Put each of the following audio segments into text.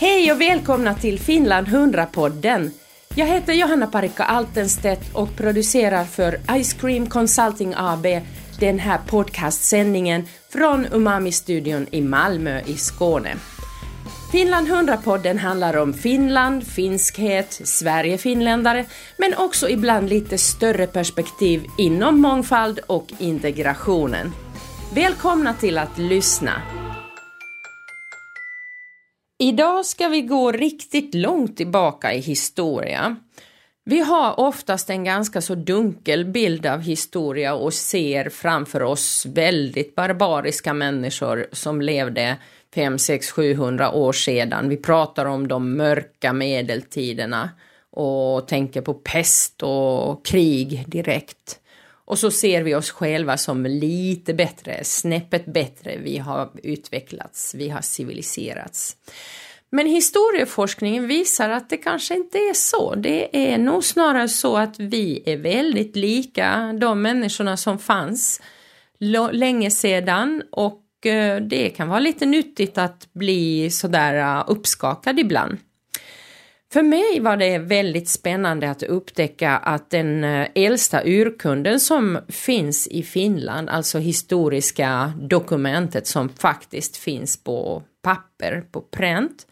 Hej och välkomna till Finland 100-podden. Jag heter Johanna Parikka Altenstedt och producerar för Ice Cream Consulting AB den här podcastsändningen från Umami-studion i Malmö i Skåne. Finland 100-podden handlar om Finland, finskhet, Sverige-finländare, men också ibland lite större perspektiv inom mångfald och integrationen. Välkomna till att lyssna! Idag ska vi gå riktigt långt tillbaka i historia. Vi har oftast en ganska så dunkel bild av historia och ser framför oss väldigt barbariska människor som levde 5, 6, 700 år sedan. Vi pratar om de mörka medeltiderna och tänker på pest och krig direkt. Och så ser vi oss själva som lite bättre, snäppet bättre. Vi har utvecklats, vi har civiliserats. Men historieforskningen visar att det kanske inte är så. Det är nog snarare så att vi är väldigt lika de människorna som fanns länge sedan och eh, det kan vara lite nyttigt att bli sådär eh, uppskakad ibland. För mig var det väldigt spännande att upptäcka att den eh, äldsta urkunden som finns i Finland, alltså historiska dokumentet som faktiskt finns på papper, på pränt,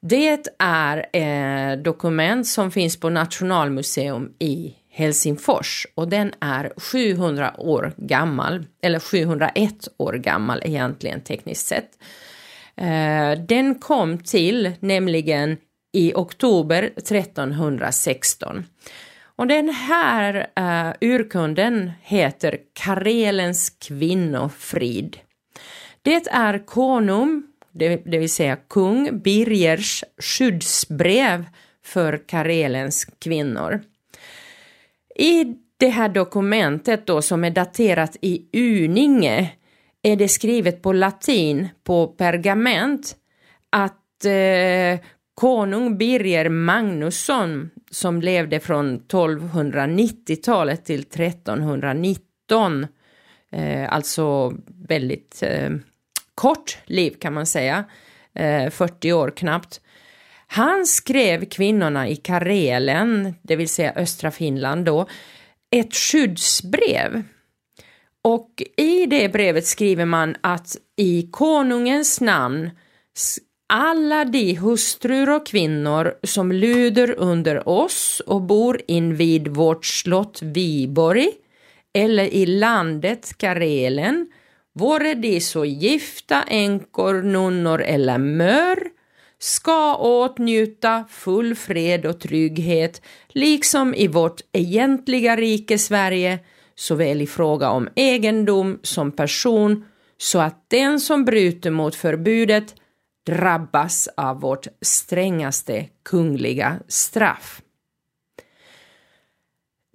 det är eh, dokument som finns på Nationalmuseum i Helsingfors och den är 700 år gammal, eller 701 år gammal egentligen tekniskt sett. Eh, den kom till nämligen i oktober 1316. Och den här uh, urkunden heter Karelens kvinnofrid. Det är konung, det, det vill säga kung Birgers skyddsbrev för Karelens kvinnor. I det här dokumentet då som är daterat i Uninge är det skrivet på latin på pergament att eh, Konung Birger Magnusson som levde från 1290-talet till 1319, eh, alltså väldigt eh, kort liv kan man säga, eh, 40 år knappt. Han skrev kvinnorna i Karelen, det vill säga östra Finland då, ett skyddsbrev. Och i det brevet skriver man att i konungens namn alla de hustrur och kvinnor som lyder under oss och bor invid vårt slott Viborg eller i landet Karelen, vore de så gifta änkor, nunnor eller mör, ska åtnjuta full fred och trygghet, liksom i vårt egentliga rike Sverige, såväl i fråga om egendom som person, så att den som bryter mot förbudet drabbas av vårt strängaste kungliga straff.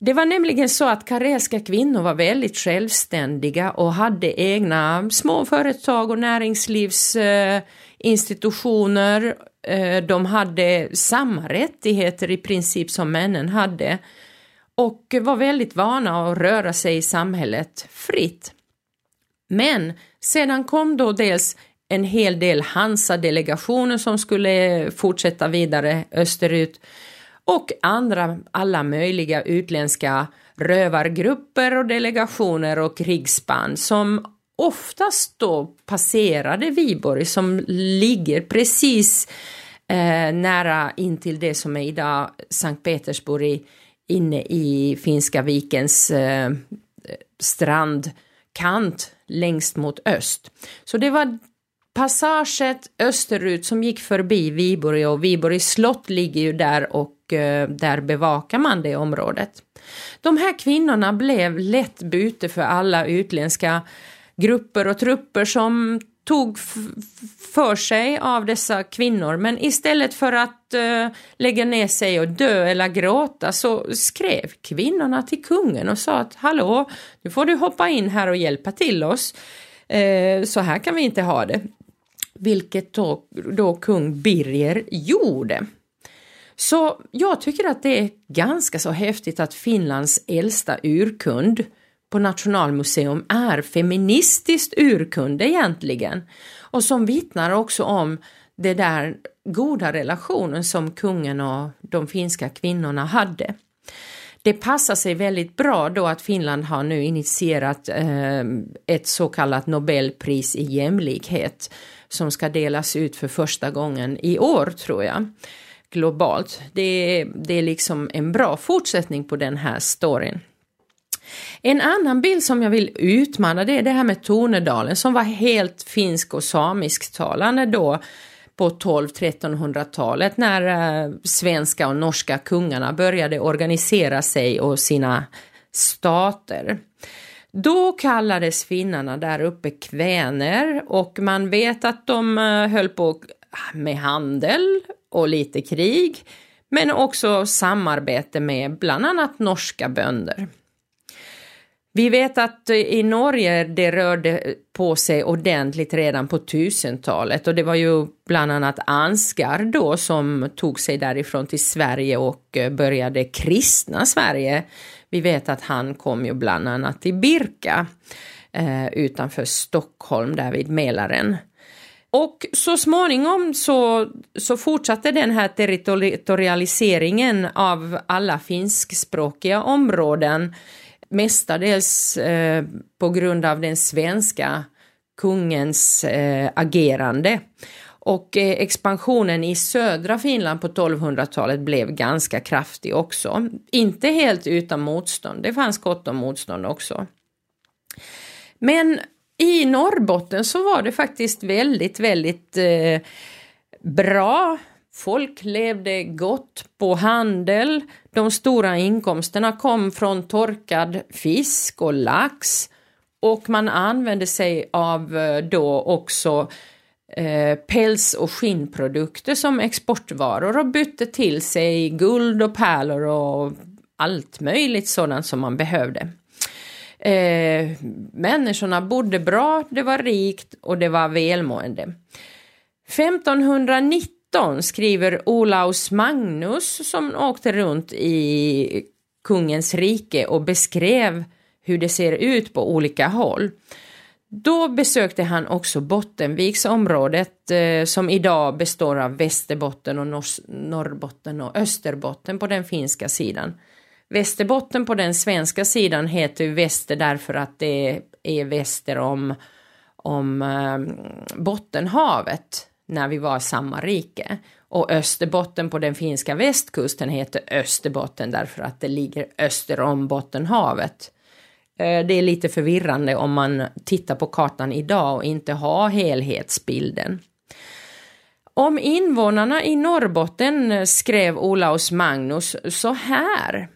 Det var nämligen så att karelska kvinnor var väldigt självständiga och hade egna små företag och näringslivsinstitutioner. Eh, de hade samma rättigheter i princip som männen hade och var väldigt vana att röra sig i samhället fritt. Men sedan kom då dels en hel del Hansa-delegationer som skulle fortsätta vidare österut och andra, alla möjliga utländska rövargrupper och delegationer och krigsband som oftast då passerade Viborg som ligger precis eh, nära intill det som är idag Sankt Petersburg inne i Finska vikens eh, strandkant längst mot öst. Så det var passaget österut som gick förbi Viborg och Viborg slott ligger ju där och eh, där bevakar man det området. De här kvinnorna blev lätt byte för alla utländska grupper och trupper som tog för sig av dessa kvinnor men istället för att uh, lägga ner sig och dö eller gråta så skrev kvinnorna till kungen och sa att hallå, nu får du hoppa in här och hjälpa till oss. Uh, så här kan vi inte ha det vilket då, då kung Birger gjorde. Så jag tycker att det är ganska så häftigt att Finlands äldsta urkund på Nationalmuseum är feministiskt urkund egentligen och som vittnar också om den där goda relationen som kungen och de finska kvinnorna hade. Det passar sig väldigt bra då att Finland har nu initierat eh, ett så kallat Nobelpris i jämlikhet som ska delas ut för första gången i år tror jag globalt. Det, det är liksom en bra fortsättning på den här storyn. En annan bild som jag vill utmana det är det här med Tornedalen som var helt finsk och samisktalande då på 12-1300-talet när eh, svenska och norska kungarna började organisera sig och sina stater. Då kallades finnarna där uppe kväner och man vet att de eh, höll på ah, med handel och lite krig men också samarbete med bland annat norska bönder. Vi vet att eh, i Norge det rörde på sig ordentligt redan på 1000-talet och det var ju bland annat Ansgar då som tog sig därifrån till Sverige och eh, började kristna Sverige. Vi vet att han kom ju bland annat till Birka eh, utanför Stockholm där vid Mälaren. Och så småningom så, så fortsatte den här territorialiseringen av alla finskspråkiga områden mestadels eh, på grund av den svenska kungens eh, agerande. Och eh, expansionen i södra Finland på 1200-talet blev ganska kraftig också. Inte helt utan motstånd, det fanns gott om motstånd också. Men i Norrbotten så var det faktiskt väldigt, väldigt eh, bra Folk levde gott på handel. De stora inkomsterna kom från torkad fisk och lax och man använde sig av eh, då också eh, päls och skinnprodukter som exportvaror och bytte till sig guld och pärlor och allt möjligt sådant som man behövde. Eh, människorna bodde bra, det var rikt och det var välmående. 1519 skriver Olaus Magnus som åkte runt i kungens rike och beskrev hur det ser ut på olika håll. Då besökte han också Bottenviksområdet eh, som idag består av Västerbotten och Nor Norrbotten och Österbotten på den finska sidan. Västerbotten på den svenska sidan heter ju Väster därför att det är väster om, om eh, Bottenhavet när vi var samma rike. Och Österbotten på den finska västkusten heter Österbotten därför att det ligger öster om Bottenhavet. Eh, det är lite förvirrande om man tittar på kartan idag och inte har helhetsbilden. Om invånarna i Norrbotten eh, skrev Olaus Magnus så här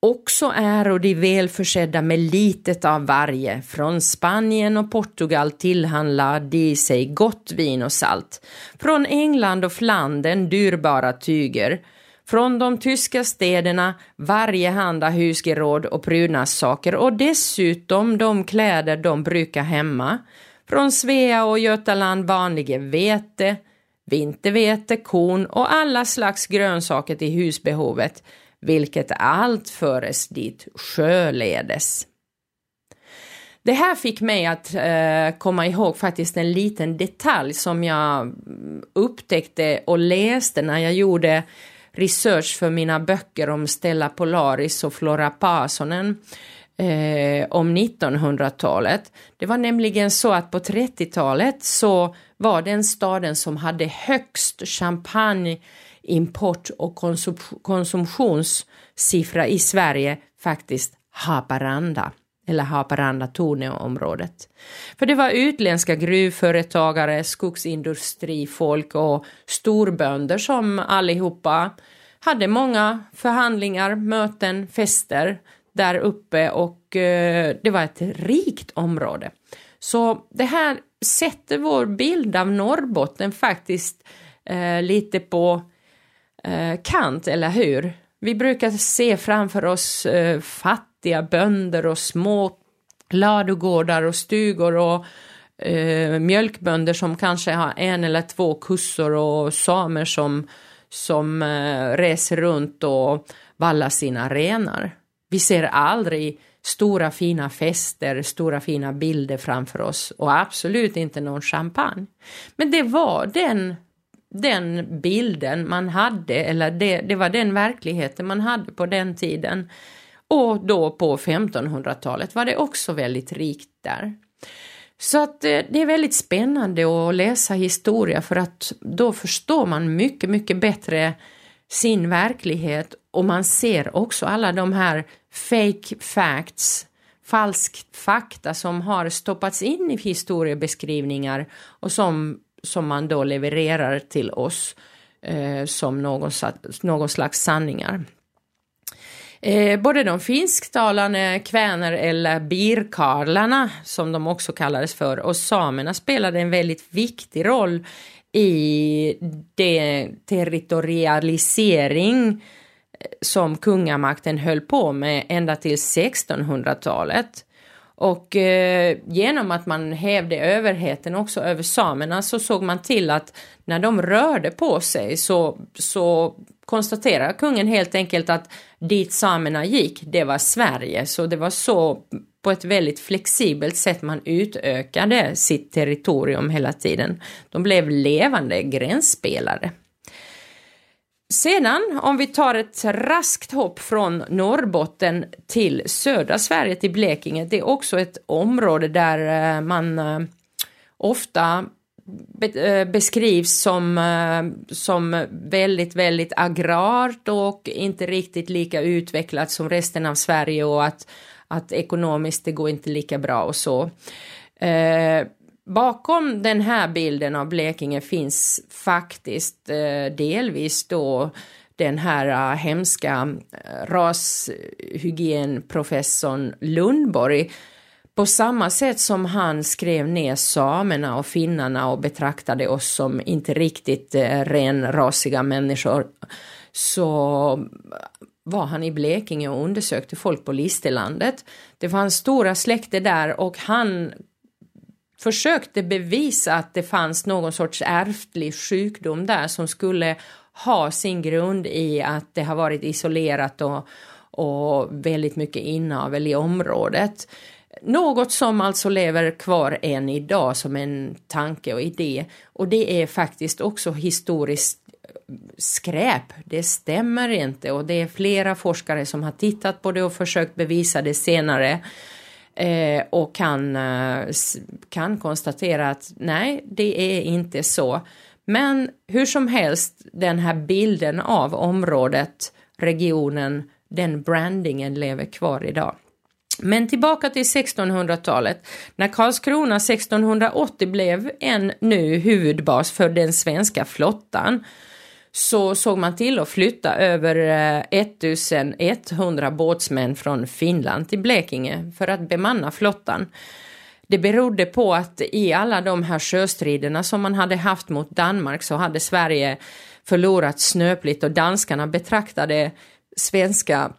Också är de välförsedda med litet av varje. Från Spanien och Portugal tillhandlar de sig gott vin och salt. Från England och Flandern dyrbara tyger. Från de tyska städerna varjehanda husgeråd och prydnadssaker och dessutom de kläder de brukar hemma. Från Svea och Götaland vanliga vete, vintervete, korn och alla slags grönsaker till husbehovet vilket allt föres dit sjöledes. Det här fick mig att eh, komma ihåg faktiskt en liten detalj som jag upptäckte och läste när jag gjorde research för mina böcker om Stella Polaris och Flora Pasonen eh, om 1900-talet. Det var nämligen så att på 30-talet så var den staden som hade högst champagne import och konsum konsumtionssiffra i Sverige faktiskt Haparanda eller Haparanda-Torneå-området. För det var utländska gruvföretagare, skogsindustrifolk och storbönder som allihopa hade många förhandlingar, möten, fester där uppe och eh, det var ett rikt område. Så det här sätter vår bild av Norrbotten faktiskt eh, lite på eh, kant, eller hur? Vi brukar se framför oss eh, fattiga bönder och små ladugårdar och stugor och eh, mjölkbönder som kanske har en eller två kussor och samer som, som eh, reser runt och vallar sina renar. Vi ser aldrig stora fina fester, stora fina bilder framför oss och absolut inte någon champagne. Men det var den den bilden man hade, eller det, det var den verkligheten man hade på den tiden. Och då på 1500-talet var det också väldigt rikt där. Så att eh, det är väldigt spännande att läsa historia för att då förstår man mycket, mycket bättre sin verklighet och man ser också alla de här fake facts, falsk fakta som har stoppats in i historiebeskrivningar och som, som man då levererar till oss eh, som någon, någon slags sanningar. Eh, både de finsktalande kväner eller birkarlarna, som de också kallades för, och samerna spelade en väldigt viktig roll i den territorialisering eh, som kungamakten höll på med ända till 1600-talet. Och eh, genom att man hävde överheten också över samerna så såg man till att när de rörde på sig så, så konstaterar kungen helt enkelt att dit samerna gick, det var Sverige. Så det var så på ett väldigt flexibelt sätt man utökade sitt territorium hela tiden. De blev levande gränsspelare. Sedan om vi tar ett raskt hopp från Norrbotten till södra Sverige till Blekinge. Det är också ett område där eh, man eh, ofta Eh, beskrivs som, eh, som väldigt, väldigt agrart och inte riktigt lika utvecklat som resten av Sverige och att, att ekonomiskt det går inte lika bra och så. Eh, bakom den här bilden av Blekinge finns faktiskt eh, delvis då den här uh, hemska rashygienprofessorn Lundborg på samma sätt som han skrev ner samerna och finnarna och betraktade oss som inte riktigt eh, renrasiga människor så var han i Blekinge och undersökte folk på Listerlandet. Det fanns stora släkter där och han försökte bevisa att det fanns någon sorts ärftlig sjukdom där som skulle ha sin grund i att det har varit isolerat och, och väldigt mycket inavel i området. Något som alltså lever kvar än idag som en tanke och idé och det är faktiskt också historiskt eh, skräp. Det stämmer inte och det är flera forskare som har tittat på det och försökt bevisa det senare eh, och kan, eh, kan konstatera att nej, det är inte så. Men hur som helst, den här bilden av området, regionen, den brandingen lever kvar idag. Men tillbaka till 1600-talet. När Karlskrona 1680 blev en ny huvudbas för den svenska flottan så såg man till att flytta över eh, 1100 båtsmän från Finland till Blekinge för att bemanna flottan. Det berodde på att i alla de här sjöstriderna som man hade haft mot Danmark så hade Sverige förlorat snöpligt och danskarna betraktade svenska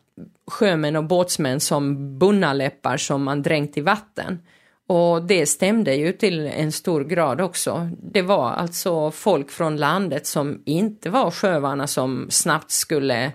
sjömän och båtsmän som bunnaläppar som man dränkt i vatten. Och det stämde ju till en stor grad också. Det var alltså folk från landet som inte var sjövarna som snabbt skulle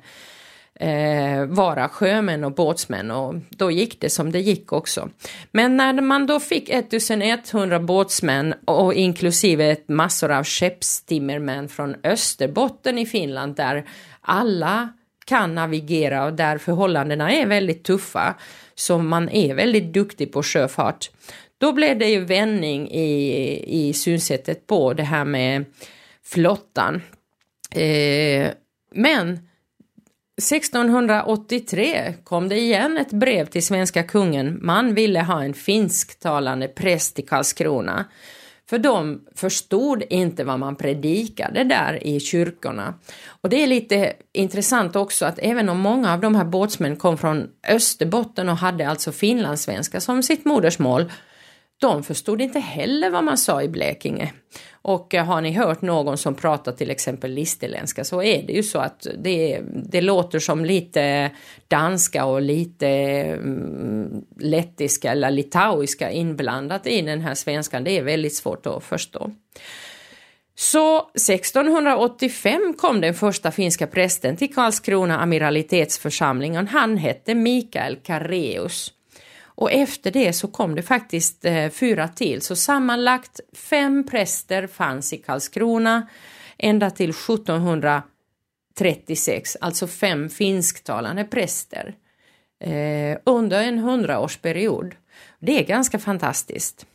eh, vara sjömän och båtsmän och då gick det som det gick också. Men när man då fick 1100 båtsmän och inklusive massor av skeppstimmermän från Österbotten i Finland där alla kan navigera och där förhållandena är väldigt tuffa, så man är väldigt duktig på sjöfart, då blev det ju vändning i, i synsättet på det här med flottan. Eh, men 1683 kom det igen ett brev till svenska kungen. Man ville ha en finsktalande präst i Karlskrona. För de förstod inte vad man predikade där i kyrkorna. Och det är lite intressant också att även om många av de här båtsmän kom från Österbotten och hade alltså finlandssvenska som sitt modersmål, de förstod inte heller vad man sa i Blekinge. Och eh, har ni hört någon som pratar till exempel listerländska så är det ju så att det, det låter som lite danska och lite mm, lettiska eller litauiska inblandat i den här svenskan. Det är väldigt svårt att förstå. Så 1685 kom den första finska prästen till Karlskrona amiralitetsförsamlingen. Han hette Mikael Kareus. Och efter det så kom det faktiskt eh, fyra till, så sammanlagt fem präster fanns i Karlskrona ända till 1736, alltså fem finsktalande präster eh, under en hundraårsperiod. Det är ganska fantastiskt.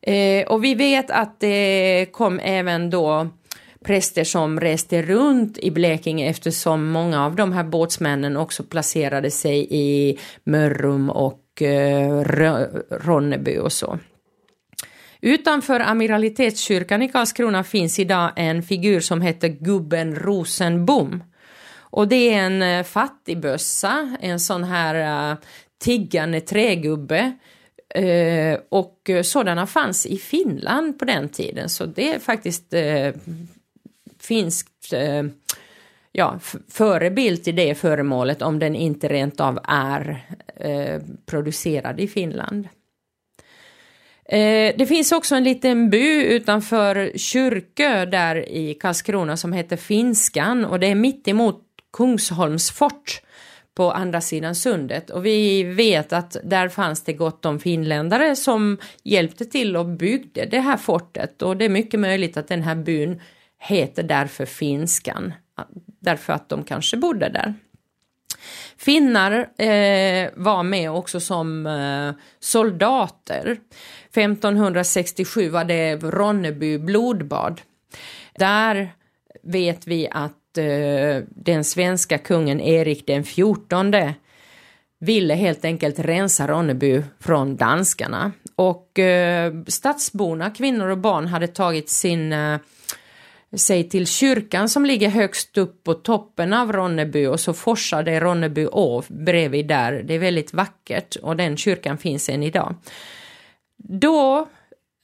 Eh, och vi vet att det kom även då präster som reste runt i Blekinge eftersom många av de här båtsmännen också placerade sig i Mörrum och eh, Ronneby och så. Utanför Amiralitetskyrkan i Karlskrona finns idag en figur som heter Gubben Rosenbom. Och det är en eh, fattigbössa, en sån här eh, tiggande trägubbe. Eh, och eh, sådana fanns i Finland på den tiden så det är faktiskt finskt ja, förebild till det föremålet om den inte rent av är eh, producerad i Finland. Eh, det finns också en liten by utanför Kyrkö där i Karlskrona som heter Finskan och det är mitt emot Kungsholms fort på andra sidan sundet. Och vi vet att där fanns det gott om finländare som hjälpte till och byggde det här fortet. Och det är mycket möjligt att den här byn heter därför Finskan, därför att de kanske bodde där. Finnar eh, var med också som eh, soldater. 1567 var det Ronneby blodbad. Där vet vi att eh, den svenska kungen Erik den fjortonde ville helt enkelt rensa Ronneby från danskarna. Och eh, stadsborna, kvinnor och barn, hade tagit sin eh, sig till kyrkan som ligger högst upp på toppen av Ronneby och så forsade Ronneby å bredvid där. Det är väldigt vackert och den kyrkan finns än idag. Då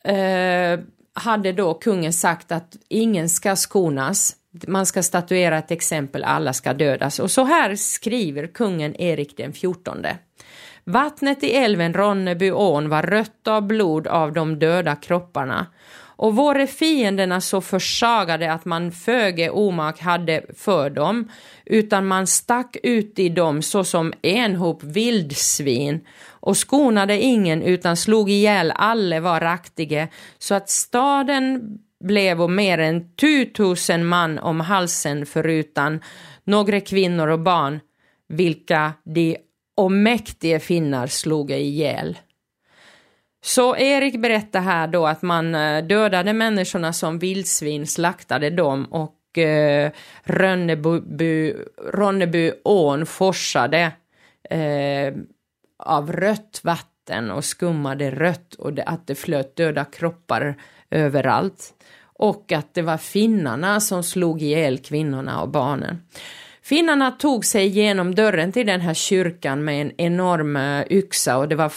eh, hade då kungen sagt att ingen ska skonas man ska statuera ett exempel, alla ska dödas. Och så här skriver kungen Erik den fjortonde. Vattnet i älven Ronnebyån var rött av blod av de döda kropparna och våre fienderna så försagade att man föge omak hade för dem, utan man stack ut i dem såsom en hop vildsvin och skonade ingen utan slog ihjäl alle var raktige, så att staden blev mer än tutusen man om halsen förutan några kvinnor och barn, vilka de omäktige finnar slog ihjäl. Så Erik berättar här då att man eh, dödade människorna som vildsvin, slaktade dem och eh, Ronnebyån forsade eh, av rött vatten och skummade rött och det, att det flöt döda kroppar överallt och att det var finnarna som slog ihjäl kvinnorna och barnen. Finnarna tog sig igenom dörren till den här kyrkan med en enorm eh, yxa och det var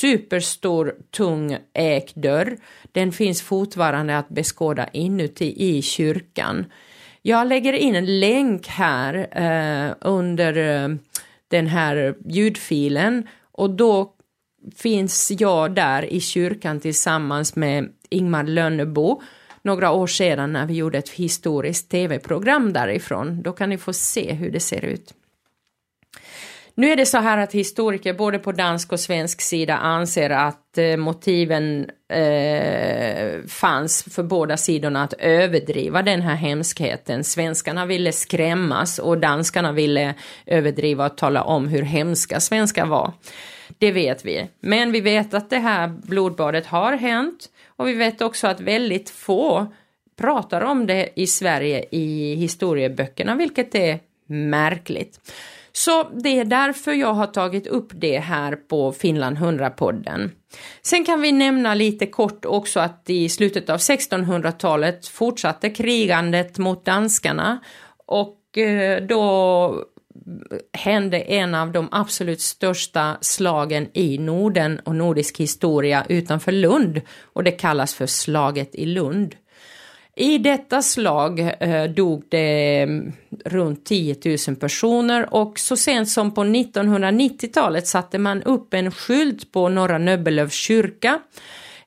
superstor tung ekdörr. Den finns fortfarande att beskåda inuti i kyrkan. Jag lägger in en länk här eh, under eh, den här ljudfilen och då finns jag där i kyrkan tillsammans med Ingmar Lönnebo några år sedan när vi gjorde ett historiskt tv-program därifrån. Då kan ni få se hur det ser ut. Nu är det så här att historiker både på dansk och svensk sida anser att eh, motiven eh, fanns för båda sidorna att överdriva den här hemskheten. Svenskarna ville skrämmas och danskarna ville överdriva och tala om hur hemska svenskar var. Det vet vi. Men vi vet att det här blodbadet har hänt och vi vet också att väldigt få pratar om det i Sverige i historieböckerna, vilket är märkligt. Så det är därför jag har tagit upp det här på Finland 100-podden. Sen kan vi nämna lite kort också att i slutet av 1600-talet fortsatte krigandet mot danskarna och eh, då hände en av de absolut största slagen i Norden och nordisk historia utanför Lund och det kallas för slaget i Lund. I detta slag eh, dog det mm, runt 10 000 personer och så sent som på 1990-talet satte man upp en skylt på Norra Nöbbelövs kyrka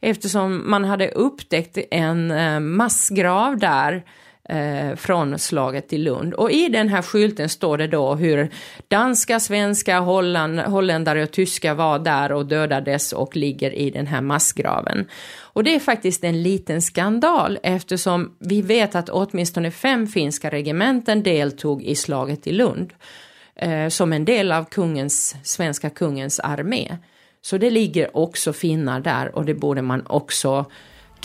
eftersom man hade upptäckt en eh, massgrav där eh, från slaget i Lund. Och i den här skylten står det då hur danska, svenska, Holland, holländare och tyska var där och dödades och ligger i den här massgraven. Och det är faktiskt en liten skandal eftersom vi vet att åtminstone fem finska regementen deltog i slaget i Lund eh, som en del av kungens, svenska kungens armé. Så det ligger också finnar där och det borde man också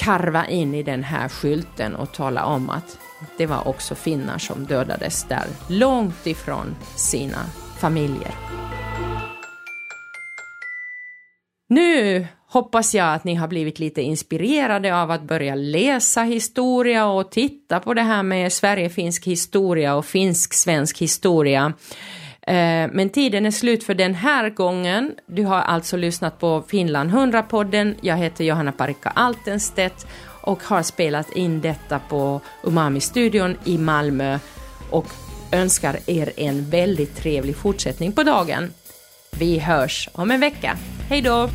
karva in i den här skylten och tala om att det var också finnar som dödades där, långt ifrån sina familjer. Nu hoppas jag att ni har blivit lite inspirerade av att börja läsa historia och titta på det här med Sverige-finsk historia och finsk-svensk historia. Eh, men tiden är slut för den här gången. Du har alltså lyssnat på Finland 100-podden. Jag heter Johanna Parikka Altenstedt och har spelat in detta på Umami-studion i Malmö och önskar er en väldigt trevlig fortsättning på dagen. Vi hörs om en vecka. Hej då!